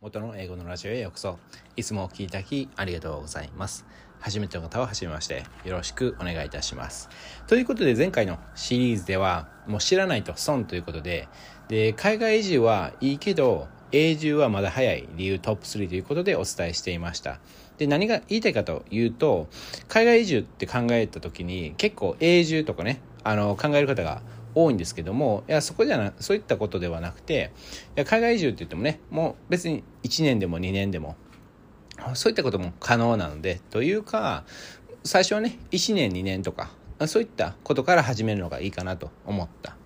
元の英語のラジオへようこそ。いつもお聞きいただきありがとうございます。初めての方は初めましてよろしくお願いいたします。ということで前回のシリーズではもう知らないと損ということでで海外移住はいいけど永住はまだ早い理由トップ3ということでお伝えしていました。で何が言いたいかというと海外移住って考えた時に結構永住とかねあの考える方が多いんですけどもいやそこじゃなそういったことではなくていや海外移住って言ってもねもう別に1年でも2年でもそういったことも可能なのでというか最初はね1年2年とかそういったことから始めるのがいいかなと思った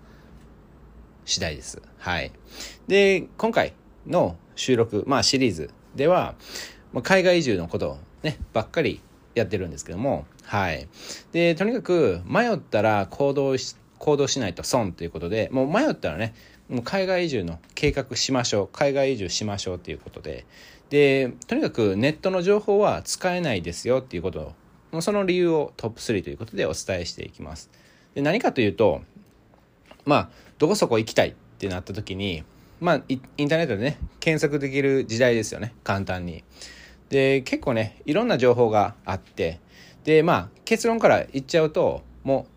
次第です。はい。で、今回の収録、まあシリーズでは、海外移住のことをね、ばっかりやってるんですけども、はい。で、とにかく迷ったら行動して行動しないと損ということでもう迷ったらねもう海外移住の計画しましょう海外移住しましょうということで。でとにかくネットの情報は使えないですよっていうことをその理由をトップ3ということでお伝えしていきます。で何かというとまあどこそこ行きたいってなった時にまあインターネットでね検索できる時代ですよね簡単に。で結構ねいろんな情報があってでまあ結論から言っちゃうともう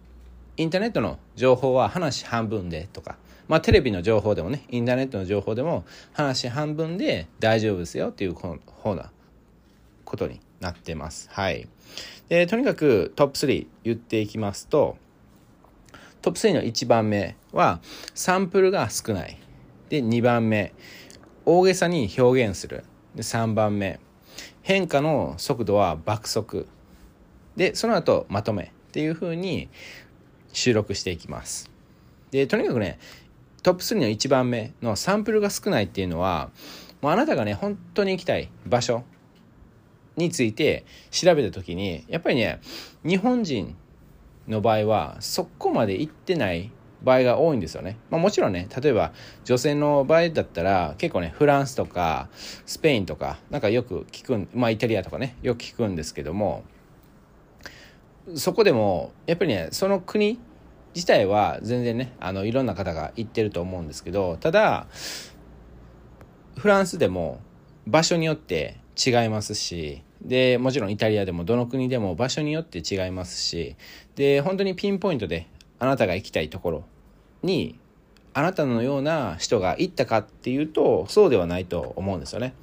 インターネットの情報は話半分でとか、まあ、テレビの情報でもね、インターネットの情報でも話半分で大丈夫ですよっていう方なことになってます。はい。で、とにかくトップ3言っていきますと、トップ3の1番目はサンプルが少ない。で、2番目、大げさに表現する。で、3番目、変化の速度は爆速。で、その後まとめっていうふうに収録していきます。で、とにかくね、トップ3の1番目のサンプルが少ないっていうのは、もうあなたがね、本当に行きたい場所について調べた時に、やっぱりね、日本人の場合はそこまで行ってない場合が多いんですよね。まあもちろんね、例えば女性の場合だったら結構ね、フランスとかスペインとかなんかよく聞くん、まあイタリアとかね、よく聞くんですけども、そこでもやっぱりねその国自体は全然ねあのいろんな方が行ってると思うんですけどただフランスでも場所によって違いますしでもちろんイタリアでもどの国でも場所によって違いますしで本当にピンポイントであなたが行きたいところにあなたのような人が行ったかっていうとそうではないと思うんですよね。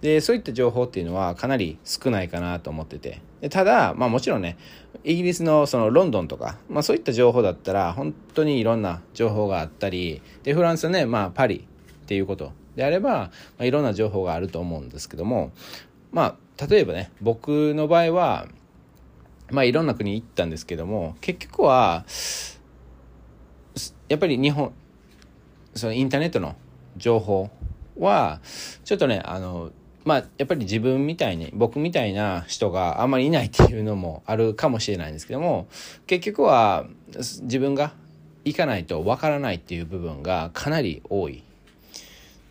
でそういった情報っていうのはかなり少ないかなと思っててただ、まあ、もちろんねイギリスのそのロンドンとか、まあ、そういった情報だったら本当にいろんな情報があったりでフランスね、まあ、パリっていうことであれば、まあ、いろんな情報があると思うんですけどもまあ例えばね僕の場合はまあいろんな国行ったんですけども結局はやっぱり日本そのインターネットの情報はちょっとねあのまあ、やっぱり自分みたいに、僕みたいな人があんまりいないっていうのもあるかもしれないんですけども、結局は自分が行かないとわからないっていう部分がかなり多い。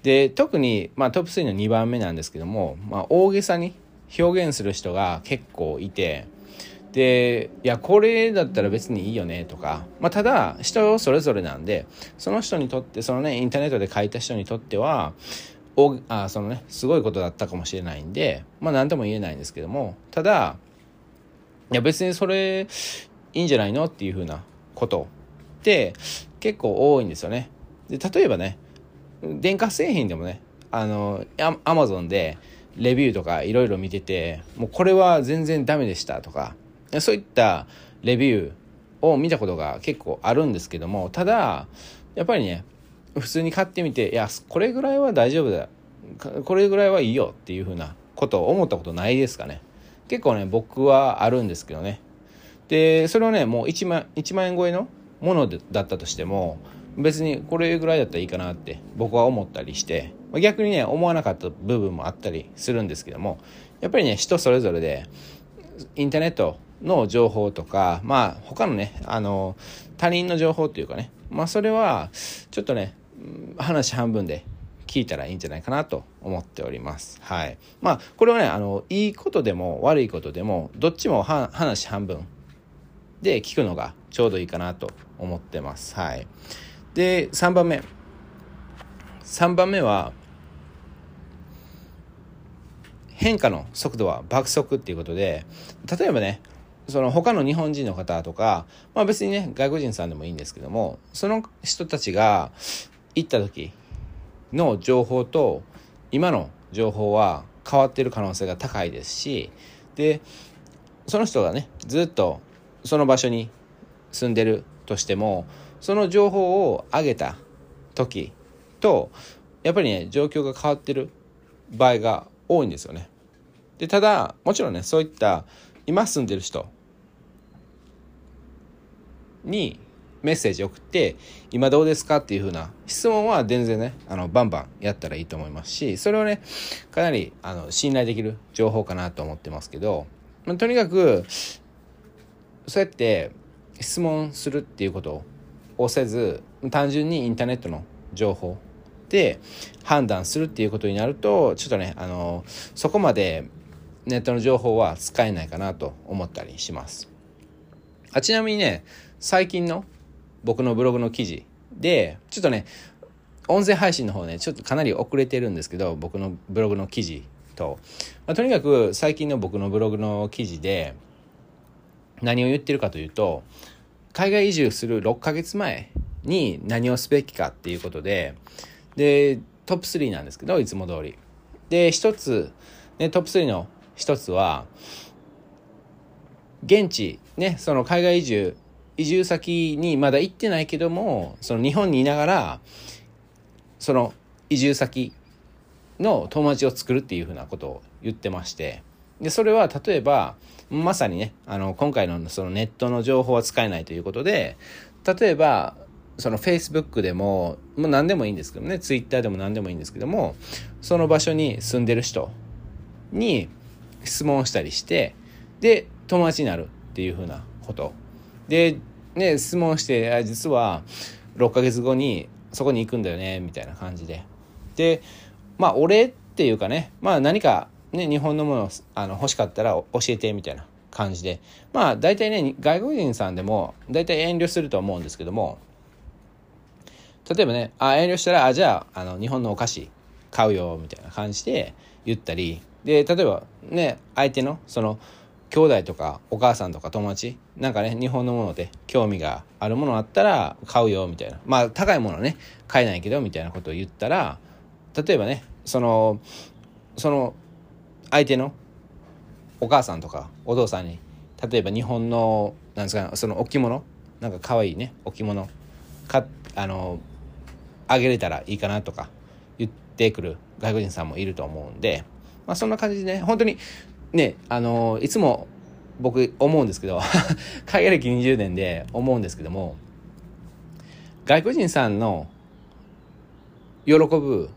で、特に、まあ、トップ3の2番目なんですけども、まあ、大げさに表現する人が結構いて、で、いや、これだったら別にいいよねとか、まあ、ただ、人それぞれなんで、その人にとって、そのね、インターネットで書いた人にとっては、おあそのねすごいことだったかもしれないんでまあ何とも言えないんですけどもただいや別にそれいいんじゃないのっていうふうなことって結構多いんですよね。で例えばね電化製品でもねあのアマゾンでレビューとかいろいろ見ててもうこれは全然ダメでしたとかそういったレビューを見たことが結構あるんですけどもただやっぱりね普通に買ってみていやこれぐらいは大丈夫だこれぐらいはいいよっていうふうなことを思ったことないですかね。結構ね僕はあるんですけどね。でそれをねもう1万 ,1 万円超えのものだったとしても別にこれぐらいだったらいいかなって僕は思ったりして逆にね思わなかった部分もあったりするんですけどもやっぱりね人それぞれでインターネットの情報とかまあ他のねあの他人の情報っていうかねまあそれはちょっとね話半分で聞いたらいいんじゃないかなと思っております。はい。まあ、これはね、あの、いいことでも悪いことでも、どっちも話半分で聞くのがちょうどいいかなと思ってます。はい。で、3番目。3番目は、変化の速度は爆速っていうことで例えばねその他の日本人の方とか、まあ別にね、外国人さんでもいいんですけども、その人たちが行った時の情報と今の情報は変わってる可能性が高いですし、で、その人がね、ずっとその場所に住んでるとしても、その情報を上げた時と、やっぱりね、状況が変わってる場合が多いんですよね。で、ただ、もちろんね、そういった今住んでる人にメッセージ送って今どうですかっていうふうな質問は全然ねあのバンバンやったらいいと思いますしそれはねかなりあの信頼できる情報かなと思ってますけど、まあ、とにかくそうやって質問するっていうことをせず単純にインターネットの情報で判断するっていうことになるとちょっとねあのそこまでネットの情報は使えないかなと思ったりします。あちなみにね、最近の僕のブログの記事で、ちょっとね、音声配信の方ね、ちょっとかなり遅れてるんですけど、僕のブログの記事と、まあ、とにかく最近の僕のブログの記事で何を言ってるかというと、海外移住する6ヶ月前に何をすべきかっていうことで、で、トップ3なんですけど、いつも通り。で、一つ、ね、トップ3の一つは現地ねその海外移住移住先にまだ行ってないけどもその日本にいながらその移住先の友達を作るっていうふうなことを言ってまして。でそれは例えばまさにねあの今回のそのネットの情報は使えないということで例えばその Facebook でももう何でもいいんですけどね Twitter でも何でもいいんですけどもその場所に住んでる人に質問したりしてで友達になるっていうふうなこと。でね質問してあ実は6ヶ月後にそこに行くんだよねみたいな感じで。でまあ俺っていうかねまあ何かね日本のものあの欲しかったら教えてみたいな感じで。まあ大体ね外国人さんでも大体遠慮すると思うんですけども例えばねあ遠慮したらあじゃああの日本のお菓子買うよみたいな感じで言ったり。で例えばね相手のその兄弟とかお母さんとか友達？なんかね日本のもので興味があるものあったら買うよみたいな。まあ高いものね買えないけどみたいなことを言ったら例えばねそのその相手のお母さんとかお父さんに例えば日本のなんですかその置物？なんか可愛いね置物。かあのあげれたらいいかなとか言ってくる外国人さんもいると思うんでまあ、そんな感じでね、本当にね、あのいつも僕思うんですけど 海外歴20年で思うんですけども、外国人さんの喜ぶ、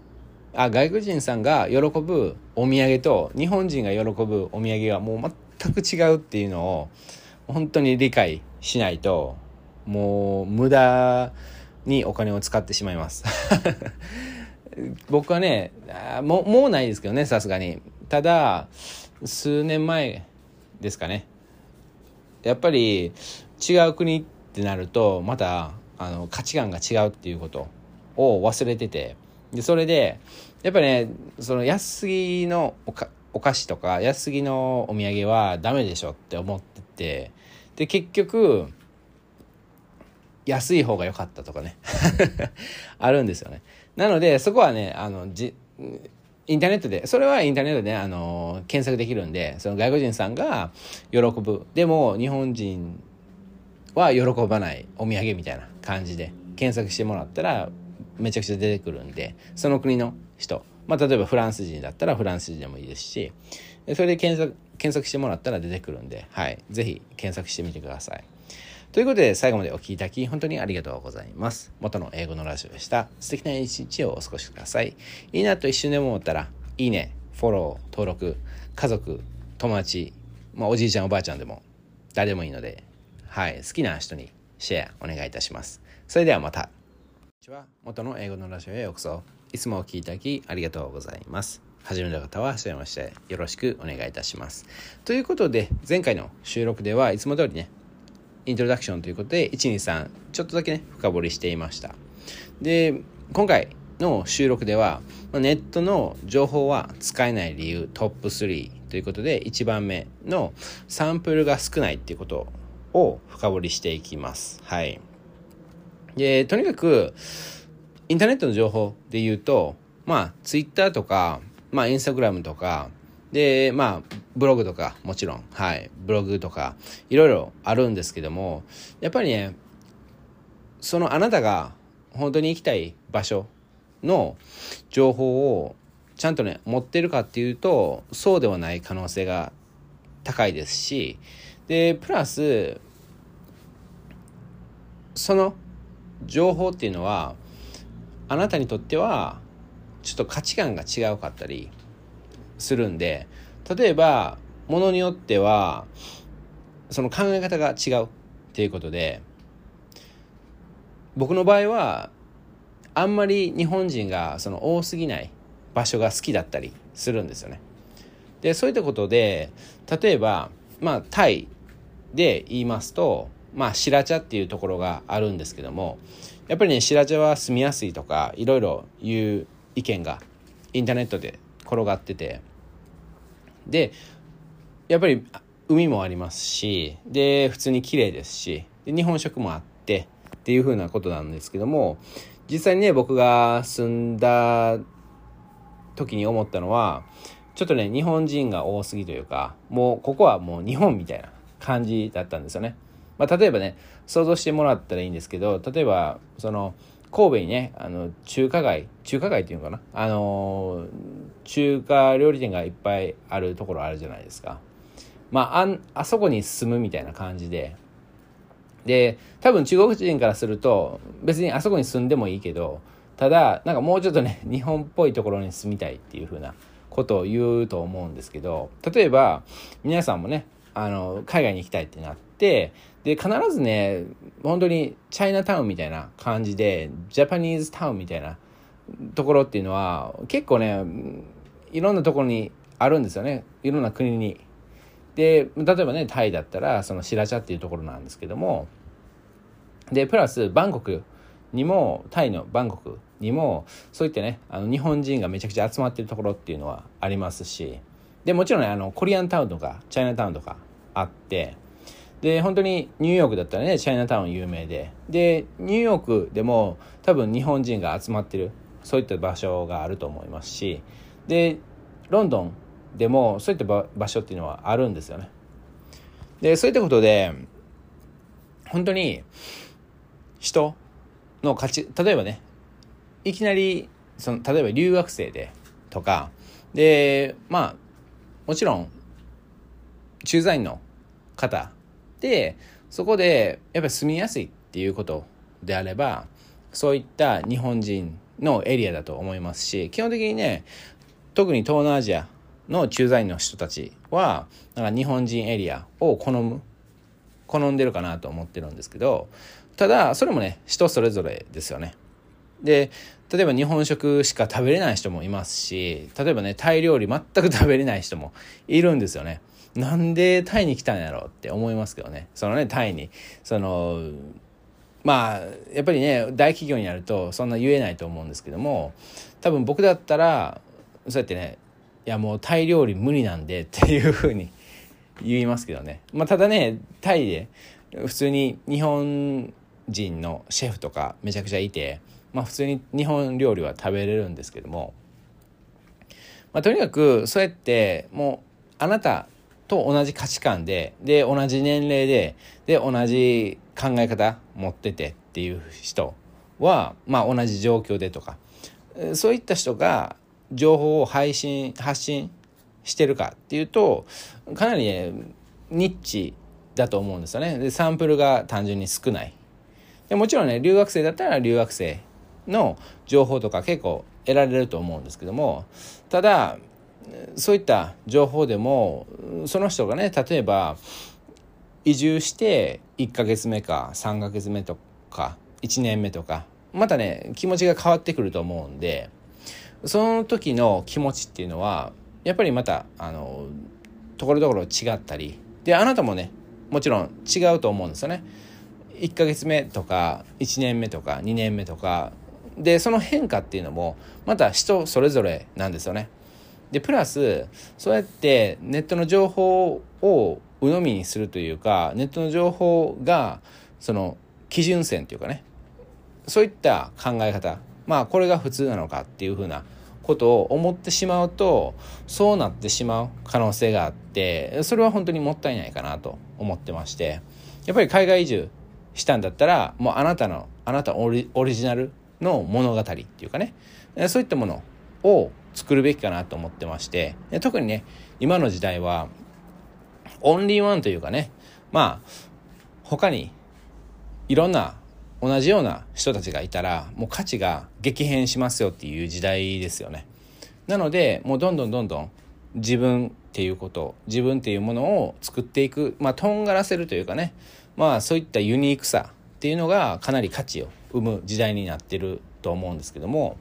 あ、外国人さんが喜ぶお土産と日本人が喜ぶお土産はもう全く違うっていうのを本当に理解しないと、もう無駄にお金を使ってしまいます。僕はねもうもうないですけどねさすがに。ただ数年前ですかね。やっぱり違う国ってなるとまたあの価値観が違うっていうことを忘れてて。でそれでやっぱねその安すぎのお菓子とか安すぎのお土産はダメでしょって思ってて。で結局安い方が良かったとかね。あるんですよね。なのでそこはねあのじインターネットでそれはインターネットで、ねあの検索できるんでその外国人さんが喜ぶ。でも日本人は喜ばないお土産みたいな感じで検索してもらったらめちゃくちゃ出てくるんでその国の人。まあ例えばフランス人だったらフランス人でもいいですしそれで検索検索してもらったら出てくるんで、はい、ぜひ検索してみてください。ということで最後までお聴きいただき本当にありがとうございます。元の英語のラジオでした。素敵な一日をお過ごしください。いいなと一瞬でも思ったら、いいね、フォロー、登録、家族、友達、まあ、おじいちゃんおばあちゃんでも誰でもいいので、はい、好きな人にシェアお願いいたします。それではまた。こんにちは。元の英語のラジオへようこそ。いつもお聴きいただきありがとうございます。初めの方は、はじめまして、よろしくお願いいたします。ということで、前回の収録ではいつも通りね、イントロダクションということで123ちょっとだけね深掘りしていましたで今回の収録ではネットの情報は使えない理由トップ3ということで1番目のサンプルが少ないっていうことを深掘りしていきます。はい。で、とにかくインターネットの情報で言うとまあツイッターとかまあインスタグラムとかでまあブログとかもちろんはいブログとかいろいろあるんですけどもやっぱりねそのあなたが本当に行きたい場所の情報をちゃんとね持ってるかっていうとそうではない可能性が高いですしでプラスその情報っていうのはあなたにとってはちょっと価値観が違うかったりするんで例えばものによってはその考え方が違うっていうことで僕の場合はあんまり日本人がその多すぎない場所が好きだったりするんですよね。でそういったことで例えばまあタイで言いますとまあ白茶っていうところがあるんですけどもやっぱりね白茶は住みやすいとかいろいろいう意見がインターネットで転がっててでやっぱり海もありますしで普通に綺麗ですしで日本食もあってっていうふうなことなんですけども実際にね僕が住んだ時に思ったのはちょっとね日本人が多すぎというかもうここはもう日本みたいな感じだったんですよね。まあ、例えばね想像してもらったらいいんですけど例えばその神戸にねあの中華街中華街っていうのかな？あの中華料理店がいっぱいあるところあるじゃないですか。まあああそこに住むみたいな感じでで多分中国人からすると別にあそこに住んでもいいけどただなんかもうちょっとね 日本っぽいところに住みたいっていう風なことを言うと思うんですけど例えば皆さんもねあの海外に行きたいってなってで必ずね本当にチャイナタウンみたいな感じでジャパニーズタウンみたいなところっていうのは結構ねいろんなところにあるんですよねいろんな国に。で例えばねタイだったらそのシラチャっていうところなんですけどもでプラスバンコクにもタイのバンコクにもそういったねあの日本人がめちゃくちゃ集まってるところっていうのはありますしでもちろんねあのコリアンタウンとかチャイナタウンとかあってで本当にニューヨークだったらねチャイナタウン有名で。でニューヨークでも多分日本人が集まってるそういった場所があると思いますし。でロンドンでもそういった場所っていうのはあるんですよね。でそういったことで本当に人の価値例えばねいきなりその例えば留学生でとかでまあもちろん駐在員の方でそこでやっぱり住みやすいっていうことであればそういった日本人のエリアだと思いますし基本的にね特に東南アジアの駐在員の人たちはなんか日本人エリアを好む好んでるかなと思ってるんですけどただそれもね人それぞれですよね。で例えば日本食しか食べれない人もいますし例えばねタイ料理全く食べれない人もいるんですよね。なんでタイに来たんやろうって思いますけどね。そのねタイに。そのまあやっぱりね大企業になるとそんな言えないと思うんですけども多分僕だったらそうやってねいやもうタイ料理無理なんでっていうふうに 言いますけどね。まあただねタイで普通に日本人のシェフとかめちゃくちゃいて、まあ、普通に日本料理は食べれるんですけども、まあ、とにかくそうやってもうあなたと同じ価値観でで同じ年齢でで同じ考え方持っててっていう人は、まあ、同じ状況でとかそういった人が情報を配信発信してるかっていうとかなりねニッチだと思うんですよね。でサンプルが単純に少ない。でもちろんね留学生だったら留学生の情報とか結構得られると思うんですけどもただそういった情報でもその人がね例えば移住して1ヶ月目か3ヶ月目とか1年目とかまたね気持ちが変わってくると思うんでその時の気持ちっていうのはやっぱりまたあのところどころ違ったりであなたもねもちろん違うと思うんですよね。1ヶ月目とか1年目とか2年目とかでその変化っていうのもまた人それぞれなんですよね。でプラスそうやってネットの情報を鵜呑みにするというかネットの情報がその基準線というかね。そういった考え方。まあこれが普通なのかっていうふうなことを思ってしまうとそうなってしまう可能性があってそれは本当にもったいないかなと思ってまして。やっぱり海外移住したんだったらもうあなたのあなたオリジナルの物語っていうかね。そういったものを作るべきかなと思ってまして特にね今の時代はオンリーワンというかねまあ他にいろんな同じような人たちがいたらもう価値が激変しますよっていう時代ですよね。なのでもうどんどんどんどん自分っていうこと自分っていうものを作っていくまあとんがらせるというかねまあそういったユニークさっていうのがかなり価値を生む時代になってると思うんですけども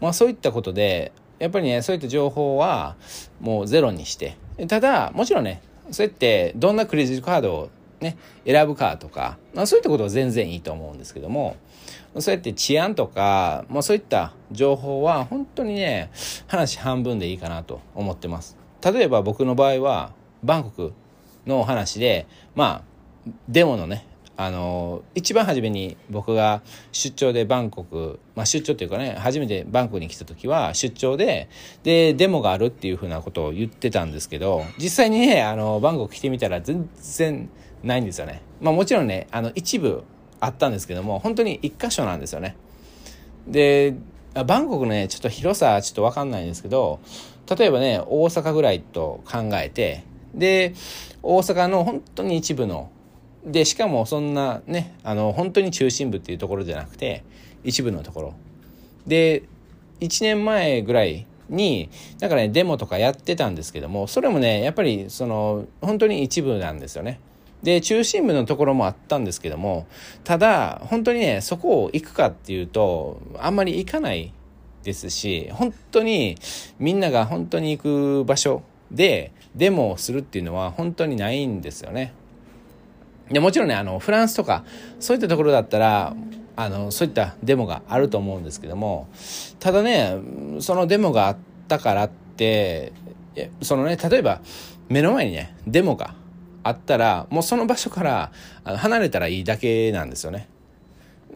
まあそういったことでやっぱりねそういった情報はもうゼロにしてただもちろんねそうやってどんなクレジットカードをね、選ぶかとか、まあ、そういったことは全然いいと思うんですけども、そうやって治安とか、まあ、そういった情報は本当にね、話半分でいいかなと思ってます。例えば僕の場合は、バンコクの話で、まあ、デモのね、あの一番初めに僕が出張でバンコク、まあ、出張っていうかね初めてバンコクに来た時は出張ででデモがあるっていうふうなことを言ってたんですけど実際にねあのバンコク来てみたら全然ないんですよね。まあもちろんね、あの一部あったんですけども、本当に一箇所なんですよね。で、バンコクのね、ちょっと広さちょっとわかんないんですけど、例えばね、大阪ぐらいと考えて、で、大阪の本当に一部の、で、しかもそんなね、あの、本当に中心部っていうところじゃなくて、一部のところ。で、1年前ぐらいに、だからね、デモとかやってたんですけども、それもね、やっぱりその、本当に一部なんですよね。で、中心部のところもあったんですけども、ただ、本当にね、そこを行くかっていうと、あんまり行かないですし、本当にみんなが本当に行く場所でデモをするっていうのは本当にないんですよね。でもちろんね、あの、フランスとか、そういったところだったら、あの、そういったデモがあると思うんですけども、ただね、そのデモがあったからって、そのね、例えば、目の前にね、デモがあったらもうその場所から離れたらいいだけなんですよね。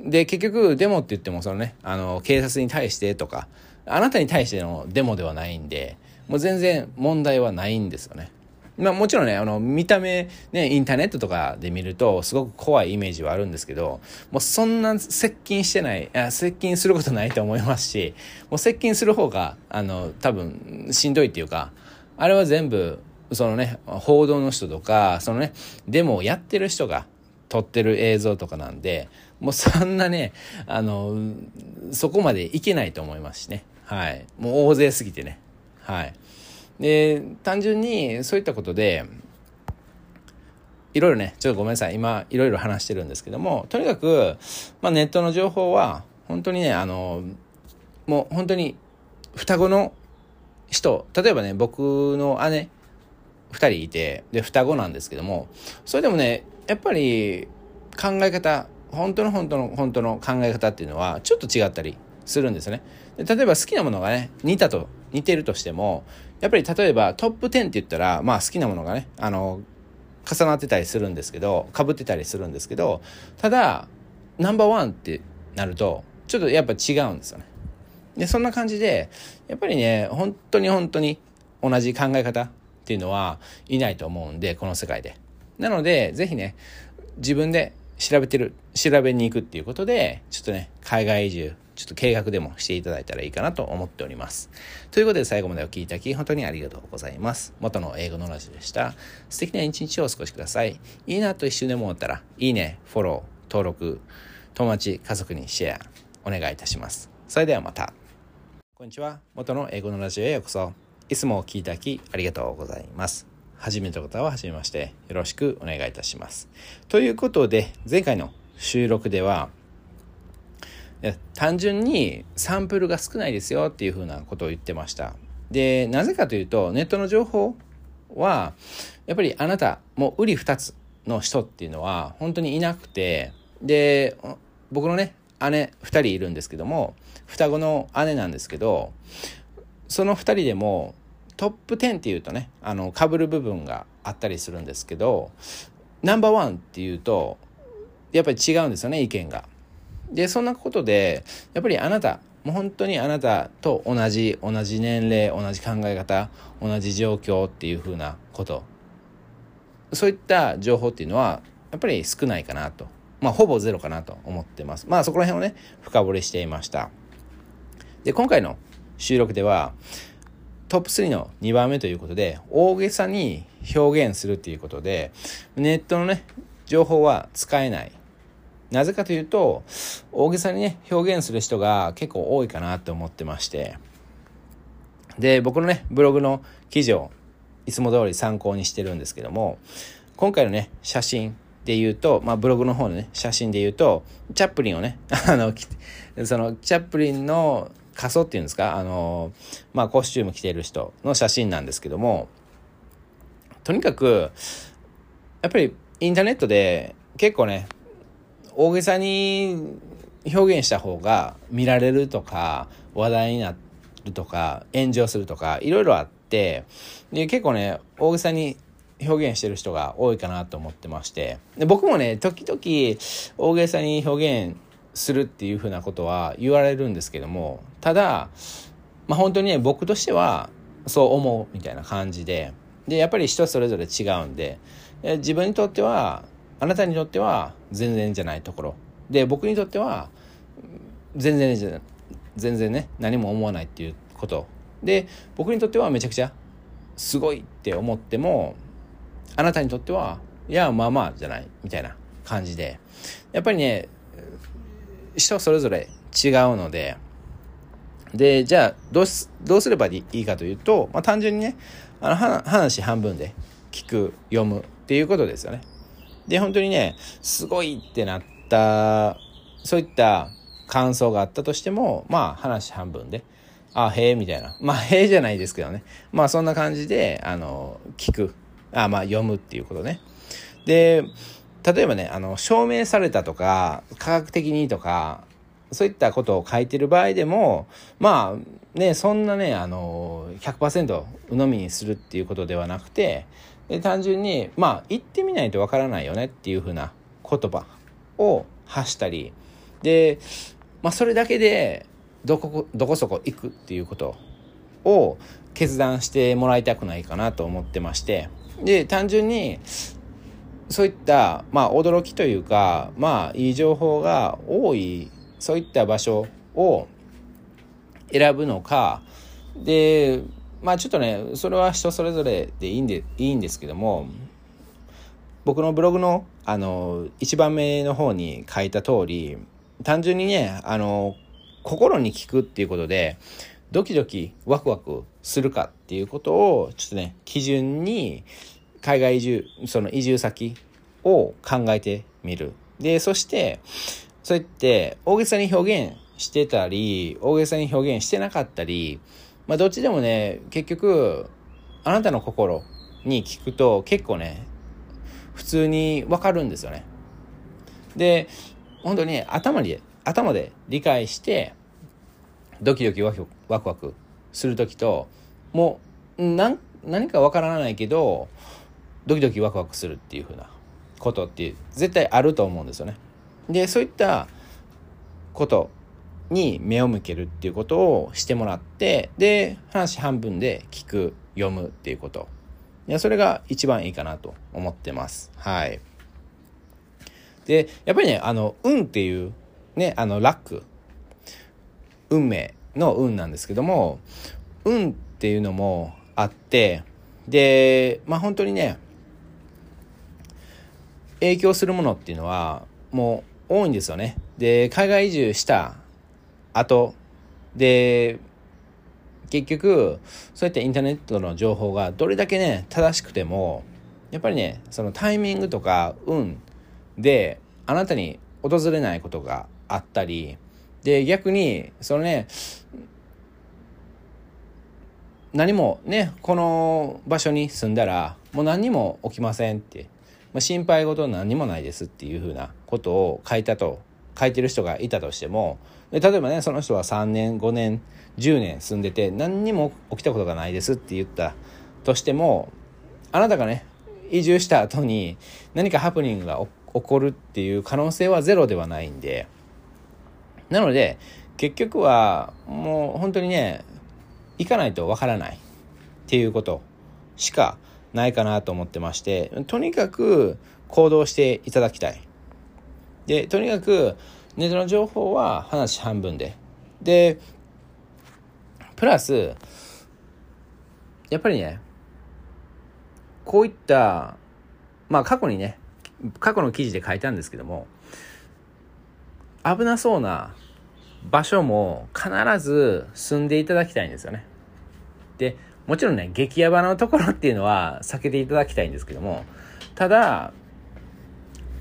で結局デモって言ってもそのねあの警察に対してとかあなたに対してのデモではないんでもう全然問題はないんですよね。まあもちろんね、あの、見た目、ね、インターネットとかで見ると、すごく怖いイメージはあるんですけど、もうそんな接近してない、あ接近することないと思いますし、もう接近する方が、あの、多分、しんどいっていうか、あれは全部、そのね、報道の人とか、そのね、デモをやってる人が撮ってる映像とかなんで、もうそんなね、あの、そこまでいけないと思いますしね。はい。もう大勢すぎてね。はい。で、単純にそういったことで、いろいろね、ちょっとごめんなさい。今、いろいろ話してるんですけども、とにかく、まあネットの情報は、本当にね、あの、もう本当に双子の人、例えばね、僕の姉、2人いて、で、双子なんですけども、それでもね、やっぱり考え方、本当の本当の本当の考え方っていうのはちょっと違ったりするんですね。で例えば好きなものがね、似たと、似てるとしても、やっぱり例えばトップ10って言ったら、まあ好きなものがね、あの、重なってたりするんですけど、被ってたりするんですけど、ただ、ナンバーワンってなると、ちょっとやっぱ違うんですよね。で、そんな感じで、やっぱりね、本当に本当に同じ考え方っていうのはいないと思うんで、この世界で。なので、ぜひね、自分で調べてる、調べに行くっていうことで、ちょっとね、海外移住、ちょっと計画でもしていただいたらいいかなと思っております。ということで最後までお聴きいただき本当にありがとうございます。元の英語のラジオでした。素敵な一日をお過ごしください。いいなと一瞬でも思ったら、いいね、フォロー、登録、友達、家族にシェア、お願いいたします。それではまた。こんにちは。元の英語のラジオへようこそ。いつもお聴きいただきありがとうございます。初めての方は初めましてよろしくお願いいたします。ということで前回の収録では単純にサンプルが少ないですよっていうふうなことを言ってました。で、なぜかというとネットの情報はやっぱりあなたもう売り二つの人っていうのは本当にいなくてで僕のね姉2人いるんですけども双子の姉なんですけどその2人でもトップ10っていうとねあの被る部分があったりするんですけどナンバーワンっていうとやっぱり違うんですよね意見が。でそんなことでやっぱりあなたもう本当にあなたと同じ同じ年齢同じ考え方同じ状況っていうふうなこと。そういった情報っていうのはやっぱり少ないかなと。まあほぼゼロかなと思ってます。まあそこら辺をね深掘りしていました。で今回の収録ではトップ3の2番目ということで大げさに表現するっていうことでネットのね情報は使えない。なぜかというと大げさにね表現する人が結構多いかなって思ってまして。で僕のねブログの記事をいつも通り参考にしてるんですけども今回のね写真で言うと、まあ、ブログの方のね写真で言うとチャップリンをね あのそのチャップリンの仮装っていうんですか？あのまあコスチューム着てる人の写真なんですけどもとにかくやっぱりインターネットで結構ね大げさに表現した方が見られるとか話題になるとか炎上するとかいろいろあってで結構ね大げさに表現してる人が多いかなと思ってまして。で僕もね時々大げさに表現するっていうふうなことは言われるんですけどもただ、まあ、本当にね僕としてはそう思うみたいな感じで。でやっぱり人それぞれ違うんで自分にとってはあなたにとっては全然じゃないところ。で僕にとっては全然じゃ全然ね何も思わないっていうこと。で僕にとってはめちゃくちゃすごいって思ってもあなたにとってはいやまあまあじゃないみたいな感じで。やっぱりね人それぞれ違うので。でじゃあどうすどうすればいいかというと、まあ、単純にねあの話半分で聞く読むっていうことですよね。で本当にねすごいってなったそういった感想があったとしてもまあ話半分であへえみたいな。まあへえじゃないですけどね。まあそんな感じであの聞く。あまあ読むっていうことね。で例えばねあの証明されたとか科学的にとかそういったことを書いてる場合でもまあねそんなねあの100%鵜呑みにするっていうことではなくてで単純にまあ言ってみないとわからないよねっていうふうな言葉を発したりで、まあ、それだけでどこどこそこ行くっていうことを決断してもらいたくないかなと思ってましてで単純にそういったまあ驚きというかまあいい情報が多いそういった場所を選ぶのかでまあちょっとねそれは人それぞれでいいんでいいんですけども僕のブログのあの1番目の方に書いた通り単純にねあの心に聞くっていうことでドキドキワクワクするかっていうことをちょっとね基準に海外移住その移住先を考えてみる。でそしてそうやって大げさに表現してたり大げさに表現してなかったりまあどっちでもね結局あなたの心に聞くと結構ね普通にわかるんですよねで本当に頭で頭で理解してドキドキワクワクする時ともう何何かわからないけどドキドキワクワクするっていうふうなことって絶対あると思うんですよね。でそういったことに目を向けるっていうことをしてもらってで話半分で聞く読むっていうこと。いやそれが一番いいかなと思ってます。はい。でやっぱりねあの運っていうねあのラック運命の運なんですけども運っていうのもあってでまあ本当にね影響するものっていうのはもう多いんですよね。で海外移住した後。で結局そういったインターネットの情報がどれだけね正しくてもやっぱりねそのタイミングとか運であなたに訪れないことがあったりで逆にそのね何もねこの場所に住んだらもう何にも起きませんって、まあ、心配事何にもないですっていうふうなことを書いたと書いてる人がいたとしても例えばねその人は3年5年10年住んでて何にも起きたことがないですって言ったとしてもあなたがね移住した後に何かハプニングが起こるっていう可能性はゼロではないんでなので結局はもう本当にね行かないとわからないっていうことしかないかなと思ってましてとにかく行動していただきたい。でとにかくネットの情報は話半分ででプラスやっぱりねこういったまあ過去にね過去の記事で書いたんですけども危なそうな場所も必ず住んでいただきたいんですよね。でもちろんね激ヤバのところっていうのは避けていただきたいんですけどもただ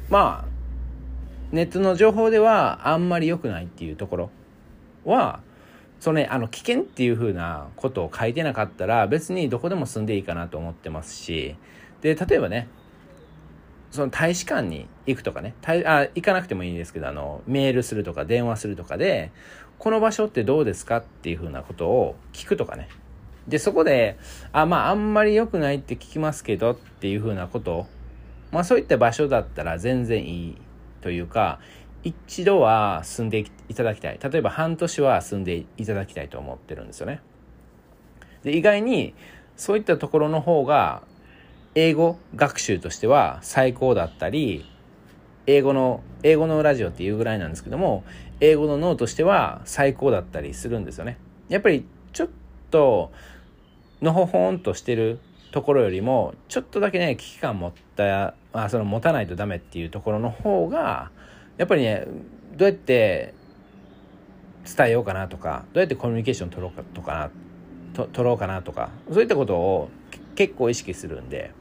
まあネットの情報ではあんまり良くないっていうところ。はそのねあの危険っていう風なことを書いてなかったら別にどこでも住んでいいかなと思ってますし。で例えばねその大使館に行くとかねあ行かなくてもいいんですけどあのメールするとか電話するとかでこの場所ってどうですかっていう風なことを聞くとかね。でそこであまああんまり良くないって聞きますけどっていう風なこと。まあそういった場所だったら全然いいというか一度は住んでいただきたい。例えば半年は住んでいただきたいと思ってるんですよね。で意外にそういったところの方が英語学習としては最高だったり英語の英語のラジオっていうぐらいなんですけども英語の脳としては最高だったりするんですよね。やっぱりちょっとのほほんとしてるところよりもちょっとだけね危機感持ったあその持たないとダメっていうところの方がやっぱりねどうやって伝えようかなとかどうやってコミュニケーション取ろうかとかなと取ろうかなとかそういったことを結構意識するんで。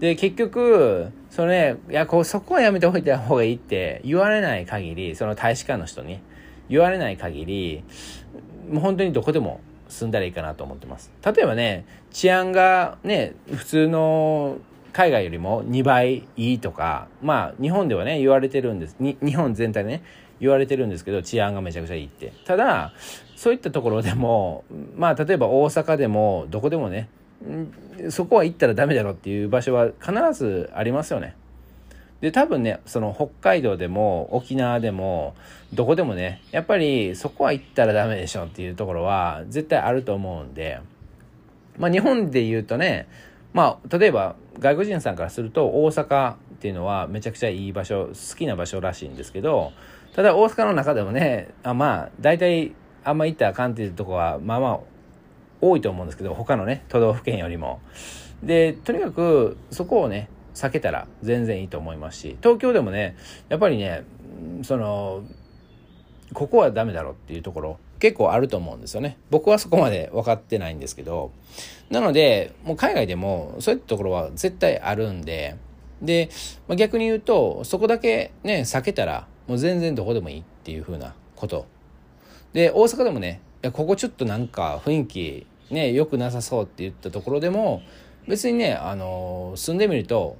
で結局それ、ね、いやこうそこはやめておいた方がいいって言われない限りその大使館の人に言われない限りもう本当にどこでも住んだらいいかなと思ってます。例えばね治安がね普通の海外よりも2倍いいとかまあ日本ではね言われてるんです。日本全体でね言われてるんですけど治安がめちゃくちゃいいって。ただそういったところでもまあ例えば大阪でもどこでもねそこは行ったらダメだろっていう場所は必ずありますよね。で多分ねその北海道でも沖縄でもどこでもねやっぱりそこは行ったらダメでしょっていうところは絶対あると思うんでまあ日本で言うとねまあ例えば外国人さんからすると大阪っていうのはめちゃくちゃいい場所好きな場所らしいんですけどただ大阪の中でもねあまあ大体あんま行ったらあかんっていうとこはまあまあ多いと思うんですけど他のね都道府県よりも。でとにかくそこをね避けたら全然いいと思いますし東京でもねやっぱりねそのここはダメだろっていうところ結構あると思うんですよね。僕はそこまで分かってないんですけどなのでもう海外でもそういったところは絶対あるんでで、まあ、逆に言うとそこだけね避けたらもう全然どこでもいいっていう風なこと。で大阪でもねここちょっとなんか雰囲気ね良くなさそうって言ったところでも別にねあの住んでみると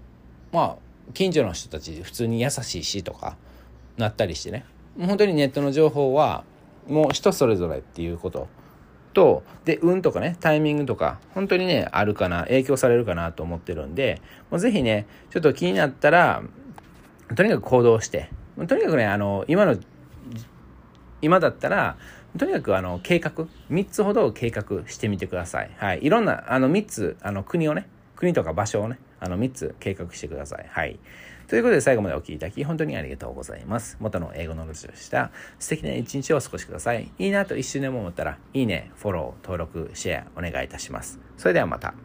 まあ近所の人たち普通に優しいしとかなったりしてね本当にネットの情報はもう人それぞれっていうこととで運とかねタイミングとか本当にねあるかな影響されるかなと思ってるんでもうぜひねちょっと気になったらとにかく行動してとにかくねあの今の今だったらとにかくあの計画3つほど計画してみてください。はい、いろんなあの3つあの国をね国とか場所をねあの3つ計画してください。はい。ということで最後までお聴きいただき本当にありがとうございます。元の英語のロジをした素敵な一日をお過ごしください。いいなと一瞬でも思ったら、いいね、フォロー、登録、シェアお願いいたします。それではまた。こん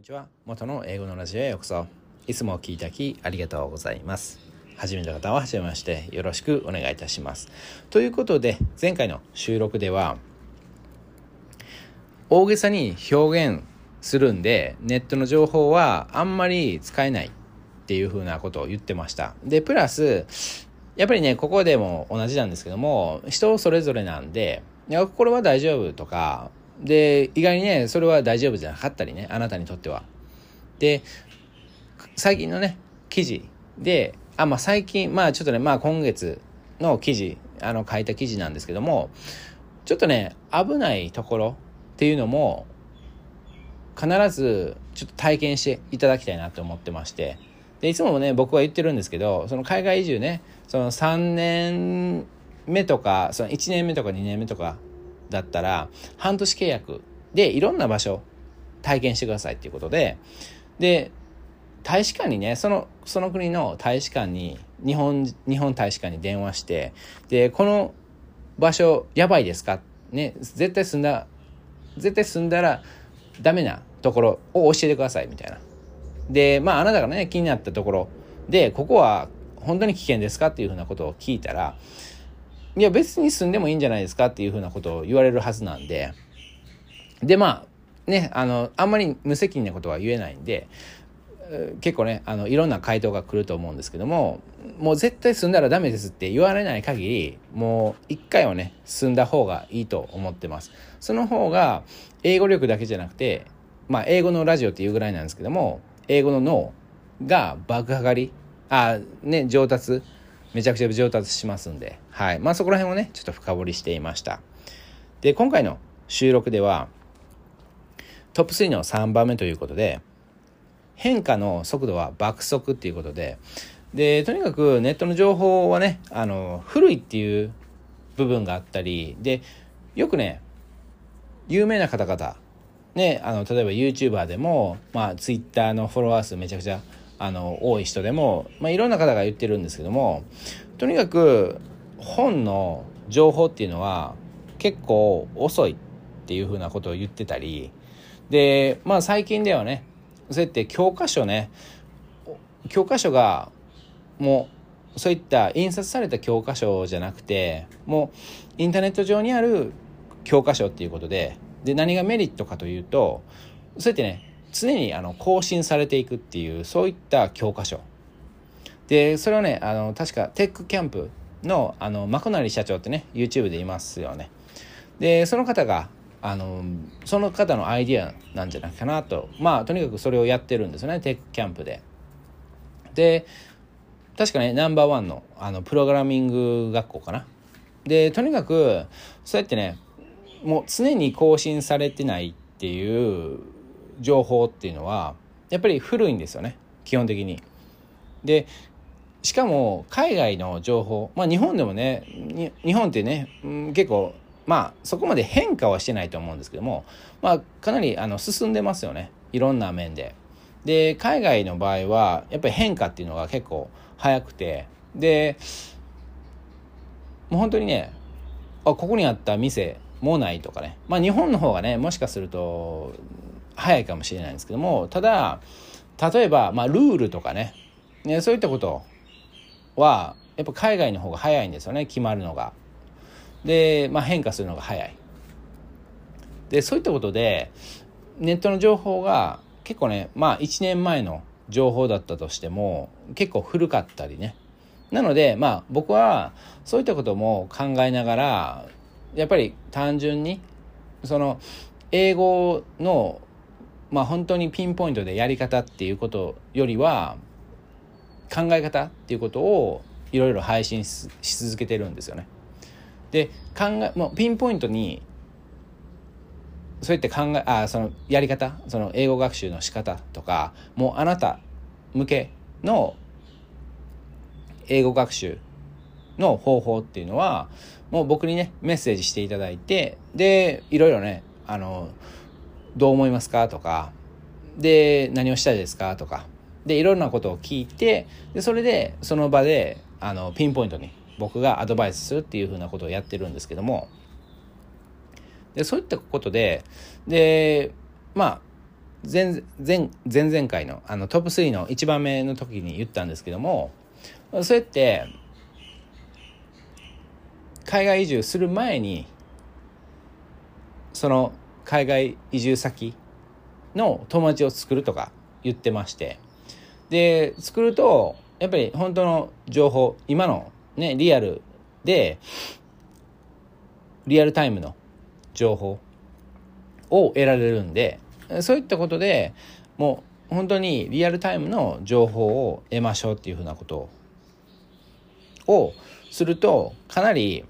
にちは。元の英語のラジオへようこそ。いつもお聴きいただきありがとうございます。初めての方は初めましてよろしくお願いいたします。ということで、前回の収録では、大げさに表現するんで、ネットの情報はあんまり使えないっていうふうなことを言ってました。で、プラス、やっぱりね、ここでも同じなんですけども、人それぞれなんで、いや、これは大丈夫とか、で、意外にね、それは大丈夫じゃなかったりね、あなたにとっては。で、最近のね、記事で、あ、まあ最近、まあちょっとね、まあ今月の記事あの書いた記事なんですけどもちょっとね危ないところっていうのも必ずちょっと体験していただきたいなと思ってまして。でいつもね僕は言ってるんですけどその海外移住ねその3年目とかその1年目とか2年目とかだったら半年契約でいろんな場所体験してくださいっていうことでで大使館にねそのその国の大使館に日本日本大使館に電話してでこの場所やばいですか？ね絶対住んだ絶対住んだらダメなところを教えてくださいみたいな。でまああなたがね気になったところ。でここは本当に危険ですかっていうふうなことを聞いたらいや別に住んでもいいんじゃないですかっていうふうなことを言われるはずなんで。でまあねあのあんまり無責任なことは言えないんで結構ねあのいろんな回答が来ると思うんですけどももう絶対住んだらダメですって言われない限りもう一回はね住んだ方がいいと思ってます。その方が英語力だけじゃなくてまあ英語のラジオっていうぐらいなんですけども英語の脳が爆上がりあね上達めちゃくちゃ上達しますんではい。まあそこら辺をねちょっと深掘りしていました。で今回の収録ではトップ3の3番目ということで変化の速度は爆速っていうことででとにかくネットの情報はねあの古いっていう部分があったりでよくね有名な方々ねあの例えば YouTuber でも、まあ、Twitter のフォロワー数めちゃくちゃあの多い人でも、まあ、いろんな方が言ってるんですけどもとにかく本の情報っていうのは結構遅いっていうふうなことを言ってたりでまあ最近ではねそうやって教科書ね教科書がもうそういった印刷された教科書じゃなくてもうインターネット上にある教科書っていうことでで何がメリットかというとそうやってね常にあの更新されていくっていうそういった教科書。でそれはねあの確かテックキャンプのあのマコナリ社長ってね YouTube でいますよね。でその方があのその方のアイディアなんじゃないかなと。まあとにかくそれをやってるんですよねテックキャンプで。で確かねナンバーワンのあのプログラミング学校かな。でとにかくそうやってねもう常に更新されてないっていう情報っていうのはやっぱり古いんですよね基本的に。でしかも海外の情報まあ日本でもね日本ってね、うん結構まあそこまで変化はしてないと思うんですけどもまあかなりあの進んでますよねいろんな面で。で海外の場合はやっぱり変化っていうのが結構早くてでもう本当にねあここにあった店もうないとかねまあ日本の方がねもしかすると早いかもしれないんですけどもただ例えば、まあ、ルールとかねねそういったことはやっぱ海外の方が早いんですよね決まるのが。で、まあ、変化するのが早い。でそういったことでネットの情報が結構ねまあ1年前の情報だったとしても結構古かったりねなのでまあ僕はそういったことも考えながらやっぱり単純にその英語のまあ本当にピンポイントでやり方っていうことよりは考え方っていうことをいろいろ配信し続けてるんですよね。で考えもうピンポイントにそういった考えあそのやり方その英語学習の仕方とかもうあなた向けの英語学習の方法っていうのはもう僕にねメッセージしていただいてでいろいろねあのどう思いますか？とかで何をしたいですか？とかでいろんなことを聞いてでそれでその場であのピンポイントに僕がアドバイスするっていうふうなことをやってるんですけどもでそういったことででまあ前前前々回のあのトップ3の1番目の時に言ったんですけどもそうやって海外移住する前にその海外移住先の友達を作るとか言ってまして。で作るとやっぱり本当の情報今のねリアルでリアルタイムの情報を得られるんでそういったことでもう本当にリアルタイムの情報を得ましょうっていうふうなことをするとかなり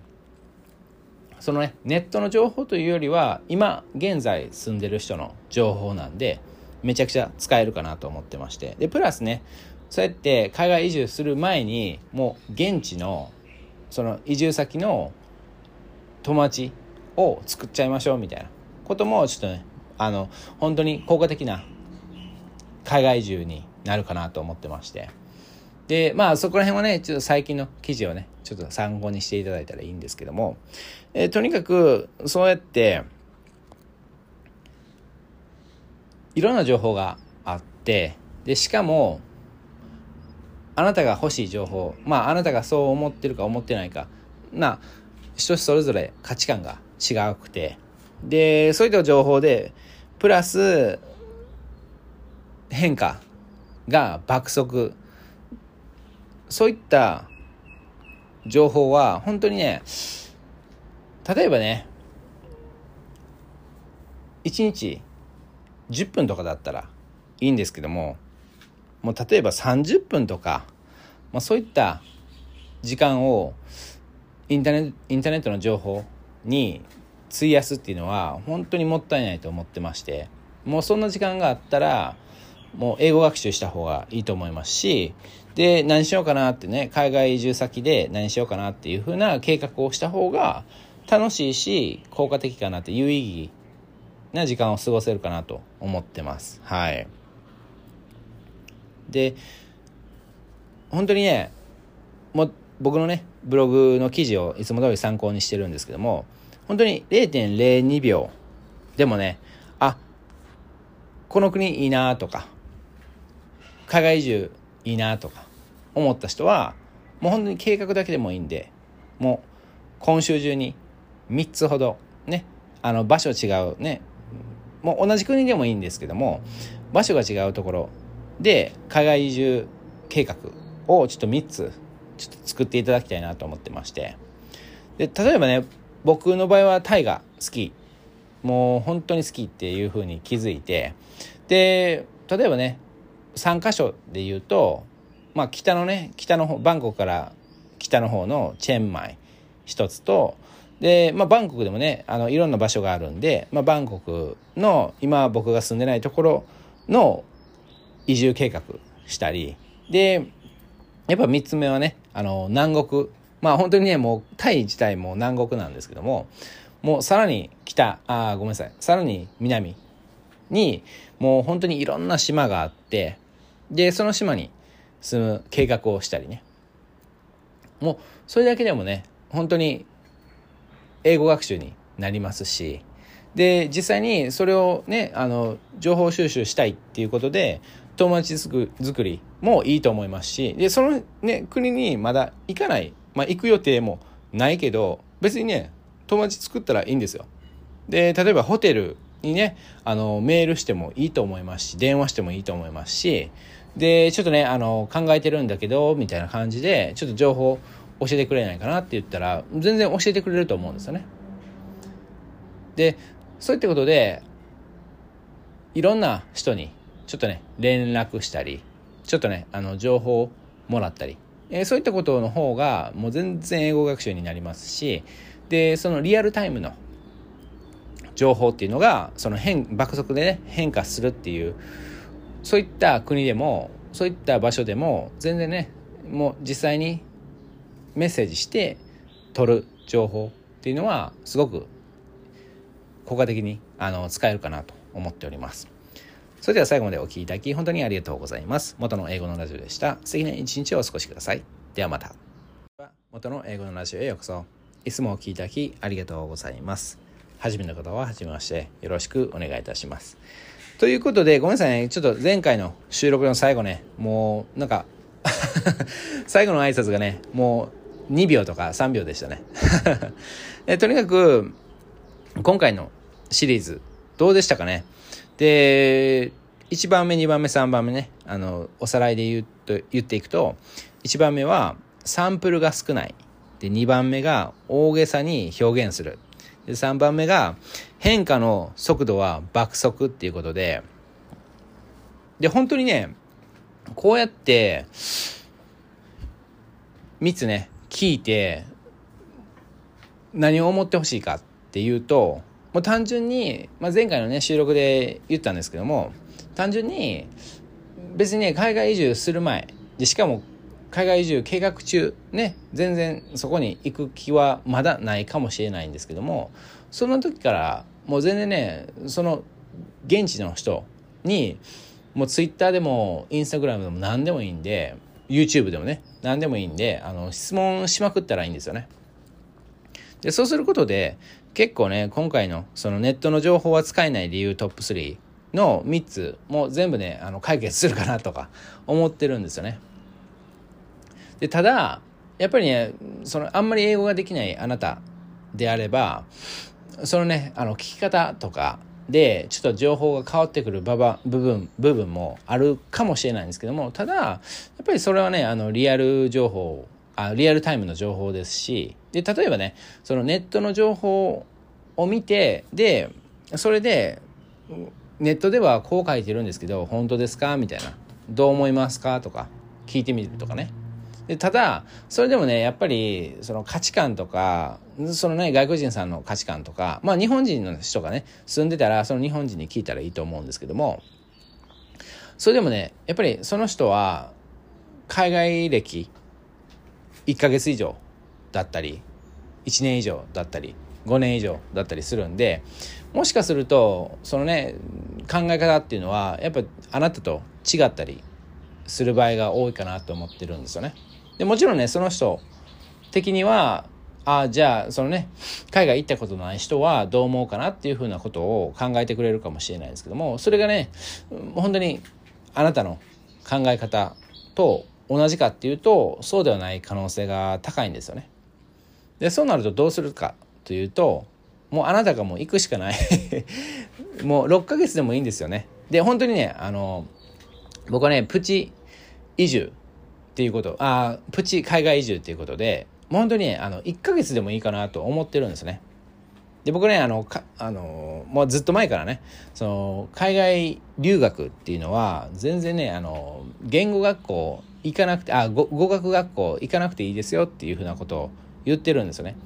そのねネットの情報というよりは今現在住んでる人の情報なんでめちゃくちゃ使えるかなと思ってまして。でプラスねそうやって海外移住する前にもう現地のその移住先の友達を作っちゃいましょうみたいなこともちょっとねあの本当に効果的な海外移住になるかなと思ってまして。でまあそこら辺はねちょっと最近の記事をねちょっと参考にしていただいたらいいんですけども、えとにかくそうやっていろんな情報があってでしかもあなたが欲しい情報まああなたがそう思ってるか思ってないかな人それぞれ価値観が違くて。でそういった情報でプラス変化が爆速そういった情報は本当にね例えばね1日10分とかだったらいいんですけどももう例えば30分とか、まあ、そういった時間をインターネインターネットの情報に費やすっていうのは本当にもったいないと思ってましてもうそんな時間があったらもう英語学習した方がいいと思いますしで何しようかなってね海外移住先で何しようかなっていう風な計画をした方が楽しいし効果的かなって有意義な時間を過ごせるかなと思ってます。はい。で本当にねも僕のねブログの記事をいつも通り参考にしてるんですけども本当に0.02秒でもねあこの国いいなとか海外移住いいなとか思った人はもう本当に計画だけでもいいんでもう今週中に3つほどねあの場所違うねもう同じ国でもいいんですけども場所が違うところで海外移住計画をちょっと3つちょっと作っていただきたいなと思ってまして。で例えばね僕の場合はタイが好き。もう本当に好きっていうふうに気づいて。で例えばね3箇所で言うとまあ北のね北の方バンコクから北の方のチェンマイ一つとで、まあ、バンコクでもねあのいろんな場所があるんで、まあ、バンコクの今僕が住んでないところの移住計画したりでやっぱ3つ目はねあの南国。まあ本当にねもうタイ自体も南国なんですけどももうさらに北あごめんなさい。さらに南にもう本当にいろんな島があってでその島に住む計画をしたりね。もうそれだけでもね本当に英語学習になりますし。で実際にそれをねあの情報収集したいっていうことで友達作りもいいと思いますし。でその、ね、国にまだ行かない、まあ、行く予定もないけど別にね友達作ったらいいんですよ。で例えばホテルにねあのメールしてもいいと思いますし電話してもいいと思いますしでちょっとねあの考えてるんだけどみたいな感じでちょっと情報教えてくれないかなって言ったら全然教えてくれると思うんですよね。でそういったことでいろんな人にちょっとね連絡したりちょっとねあの情報をもらったり、えー、そういったことの方がもう全然英語学習になりますしでそのリアルタイムの情報っていうのがその変爆速でね変化するっていうそういった国でもそういった場所でも全然ねもう実際にメッセージして取る情報っていうのはすごく効果的にあの使えるかなと思っております。それでは最後までお聴きいただき本当にありがとうございます。元の英語のラジオでした。素敵な一日をお過ごしください。ではまた。元の英語のラジオへようこそ。いつもお聴きいただきありがとうございます。初めの方は初めましてよろしくお願いいたします。ということで、ごめんなさいね。ちょっと前回の収録の最後ね、もうなんか 最後の挨拶がね、もう2秒とか3秒でしたね えとにかく、今回のシリーズ、どうでしたかねで、1番目、2番目、3番目ね、あの、おさらいで言うと言っていくと、1番目はサンプルが少ない。で、2番目が大げさに表現する。で、3番目が変化の速度は爆速っていうことで、で、本当にね、こうやって、3つね、聞いて何を思ってほしいかっていうともう単純に、まあ、前回のね収録で言ったんですけども単純に別にね海外移住する前でしかも海外移住計画中ね全然そこに行く気はまだないかもしれないんですけどもその時からもう全然ねその現地の人にもうツイッターでもインスタグラムでも何でもいいんで YouTube でもね何でもいいんであの質問しまくったらいいんですよね。でそうすることで結構ね今回のそのネットの情報は使えない理由トップ3の3つも全部ねあの解決するかなとか思ってるんですよね。でただやっぱりねそのあんまり英語ができないあなたであればそのねあの聞き方とかでちょっと情報が変わってくる部分部分もあるかもしれないんですけどもただやっぱりそれはねあのリアル情報あリアルタイムの情報ですしで例えばねそのネットの情報を見てでそれでネットではこう書いてるんですけど本当ですか？みたいな。どう思いますか？とか聞いてみるとかね。でただそれでもねやっぱりその価値観とかそのね外国人さんの価値観とかまあ日本人の人がね住んでたらその日本人に聞いたらいいと思うんですけどもそれでもねやっぱりその人は海外歴1ヶ月以上だったり1年以上だったり5年以上だったりするんでもしかするとそのね考え方っていうのはやっぱあなたと違ったりする場合が多いかなと思ってるんですよね。でもちろんねその人的にはあじゃあそのね海外行ったことない人はどう思うかなっていうふうなことを考えてくれるかもしれないですけどもそれがね本当にあなたの考え方と同じかっていうとそうではない可能性が高いんですよね。でそうなるとどうするかというともうあなたがもう行くしかない もう6ヶ月でもいいんですよね。で本当にねあの僕はねプチ移住っていうことあプチ海外移住っていうことでもう本当にねあの1ヶ月でもいいかなと思ってるんですね。で僕ねあのかあのもうずっと前からねその海外留学っていうのは全然ねあの言語学校行かなくてあ語語学学校行かなくていいですよっていうふうなことを言ってるんですよね。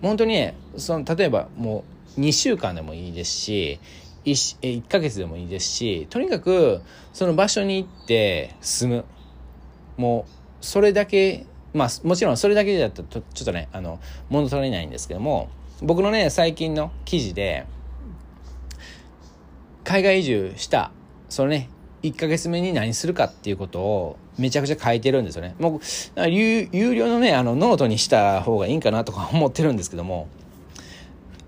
本当にねその例えばもう2週間でもいいですし 1, 1ヶ月でもいいですしとにかくその場所に行って住むもうそれだけまあもちろんそれだけだとちょっとねあの物足りないんですけども僕のね最近の記事で海外移住したそのね1ヶ月目に何するかっていうことをめちゃくちゃ書いてるんですよね。もう有料のねあのノートにした方がいいんかなとか思ってるんですけども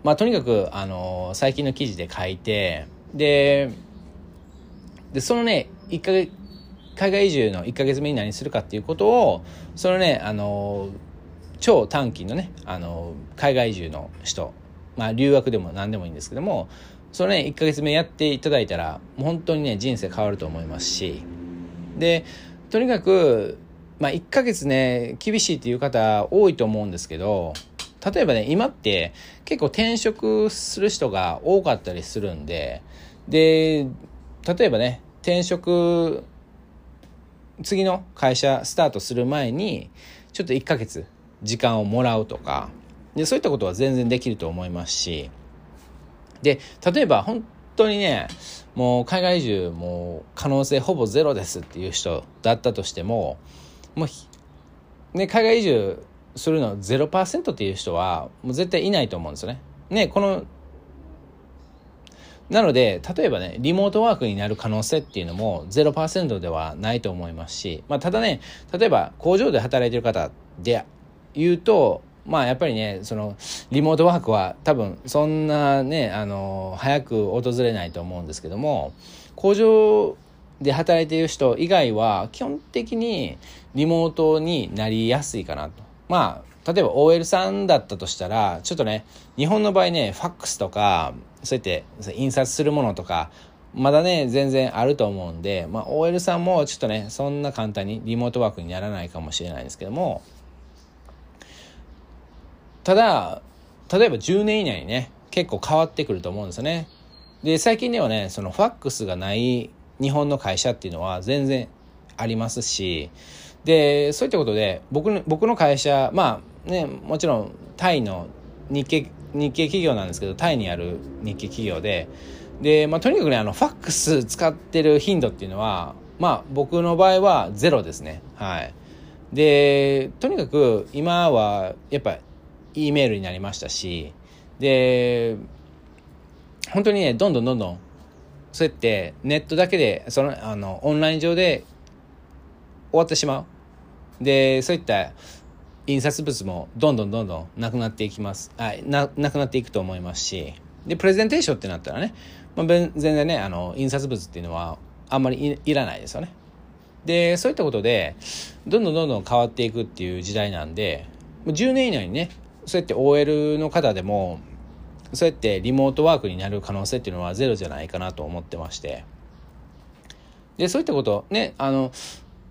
まあとにかくあの最近の記事で書いてででそのね1ヶ月海外移住の1ヶ月目に何するかっていうことをそのねあの超短期のねあの海外移住の人まあ留学でも何でもいいんですけどもそのね1ヶ月目やっていただいたらもう本当にね人生変わると思いますしでとにかくまあ1ヶ月ね厳しいっていう方多いと思うんですけど例えばね今って結構転職する人が多かったりするんでで例えばね転職次の会社スタートする前にちょっと1ヶ月時間をもらうとかでそういったことは全然できると思いますしで例えば本当にねもう海外移住も可能性ほぼゼロですっていう人だったとしてももう、ね、海外移住するの0%っていう人はもう絶対いないと思うんですよね。ねこのなので例えばねリモートワークになる可能性っていうのも0%ではないと思いますし、まあ、ただね例えば工場で働いてる方で言うとまあやっぱりねそのリモートワークは多分そんなねあの早く訪れないと思うんですけども工場で働いている人以外は基本的にリモートになりやすいかなと。まあ、例えば OL さんだったとしたら、ちょっとね、日本の場合ね、ファックスとか、そうやって印刷するものとか、まだね、全然あると思うんで、まあ、OL さんもちょっとね、そんな簡単にリモートワークにならないかもしれないんですけども、ただ、例えば10年以内にね、結構変わってくると思うんですよね。で、最近ではね、そのファックスがない日本の会社っていうのは全然ありますし、でそういったことで僕の僕の会社まあねもちろんタイの日系日系企業なんですけどタイにある日系企業でで、まあ、とにかくねあのファックス使ってる頻度っていうのはまあ僕の場合はゼロですね。はい。でとにかく今はやっぱ E メールになりましたしで本当にねどんどんどんどんそうやってネットだけでそのあのオンライン上で終わってしまう。でそういった印刷物もどんどんどんどんなくなっていきます。あななくなっていくと思いますし。でプレゼンテーションってなったらね、まあ、全然ねあの印刷物っていうのはあんまりいらないですよね。でそういったことでどんどんどんどん変わっていくっていう時代なんで10年以内にねそうやって OL の方でもそうやってリモートワークになる可能性っていうのはゼロじゃないかなと思ってまして。でそういったことねあの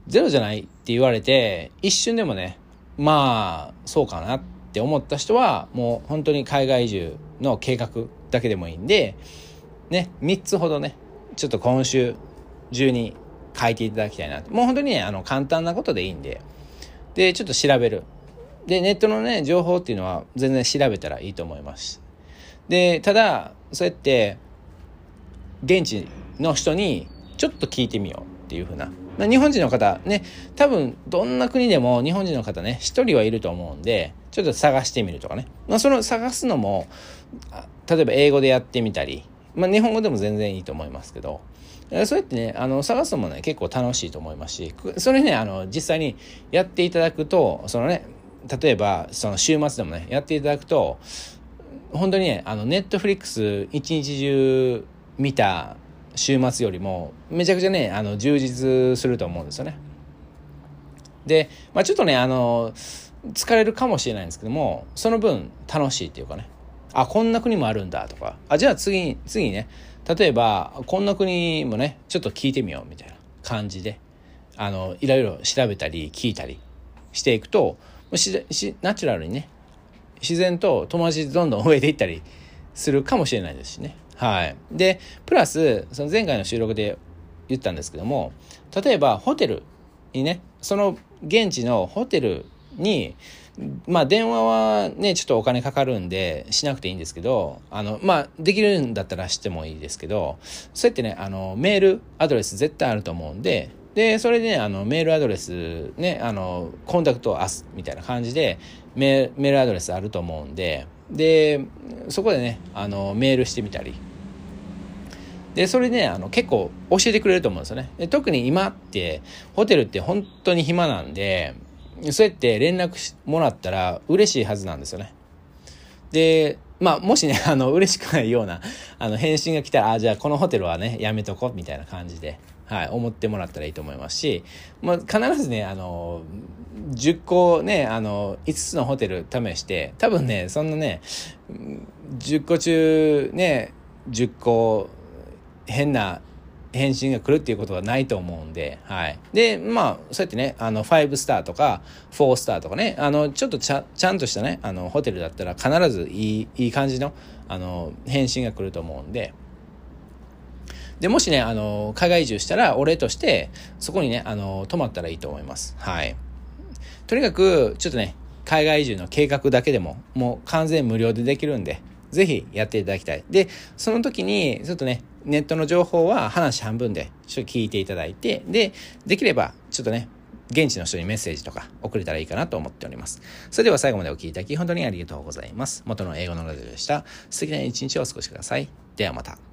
ゼロじゃないって言われて一瞬でもねまあそうかなって思った人はもう本当に海外移住の計画だけでもいいんでね3つほどねちょっと今週中に書いていただきたいなもう本当にねあの簡単なことでいいんで。でちょっと調べる。でネットのね情報っていうのは全然調べたらいいと思います。でただそうやって現地の人にちょっと聞いてみようっていうふうな日本人の方ね多分どんな国でも日本人の方ね一人はいると思うんでちょっと探してみるとかね、まあ、その探すのも例えば英語でやってみたり、まあ、日本語でも全然いいと思いますけどそうやってねあの探すのもね結構楽しいと思いますしそれねあの実際にやっていただくとそのね例えばその週末でもねやっていただくと本当にねあのネットフリックス一日中見た週末よりもめちゃくちゃねあの充実すると思うんですよね。で、まあ、ちょっとねあの疲れるかもしれないんですけどもその分楽しいっていうかねあこんな国もあるんだとかあじゃあ次次ね例えばこんな国もねちょっと聞いてみようみたいな感じであのいろいろ調べたり聞いたりしていくとししナチュラルにね自然と友達どんどん増えていったりするかもしれないですしね。はい。で、プラス、その前回の収録で言ったんですけども、例えばホテルにね、その現地のホテルに、まあ電話はね、ちょっとお金かかるんでしなくていいんですけど、あの、まあできるんだったらしてもいいですけど、そうやってね、あの、メールアドレス絶対あると思うんで、で、それでね、あの、メールアドレス、ね、あの、コンタクトアスみたいな感じでメ、メールアドレスあると思うんで、で、そこでね、あの、メールしてみたり、で、それね、あの、結構教えてくれると思うんですよね。で特に今って、ホテルって本当に暇なんで、そうやって連絡しもらったら嬉しいはずなんですよね。で、まあ、もしね、あの、嬉しくないような、あの、返信が来たら、あ、じゃあこのホテルはね、やめとこう、みたいな感じで、はい、思ってもらったらいいと思いますし、まあ、必ずね、あの、10個ね、あの、5つのホテル試して、多分ね、そんなね、10個中ね、10個変な返信が来るっていうことはないと思うんで、はい。で、まあ、そうやってね、あの、5スターとか、4スターとかね、あの、ちょっとちゃちゃんとしたね、あの、ホテルだったら必ずいい、いい感じの、あの、返信が来ると思うんで、で、もしね、あの、海外移住したら、お礼として、そこにね、あの、泊まったらいいと思います。はい。とにかく、ちょっとね、海外移住の計画だけでも、もう完全無料でできるんで、ぜひやっていただきたい。で、その時に、ちょっとね、ネットの情報は話半分でちょっと聞いていただいて、で、できれば、ちょっとね、現地の人にメッセージとか送れたらいいかなと思っております。それでは最後までお聴きいただき本当にありがとうございます。元の英語のラジオでした。素敵な一日をお過ごしください。ではまた。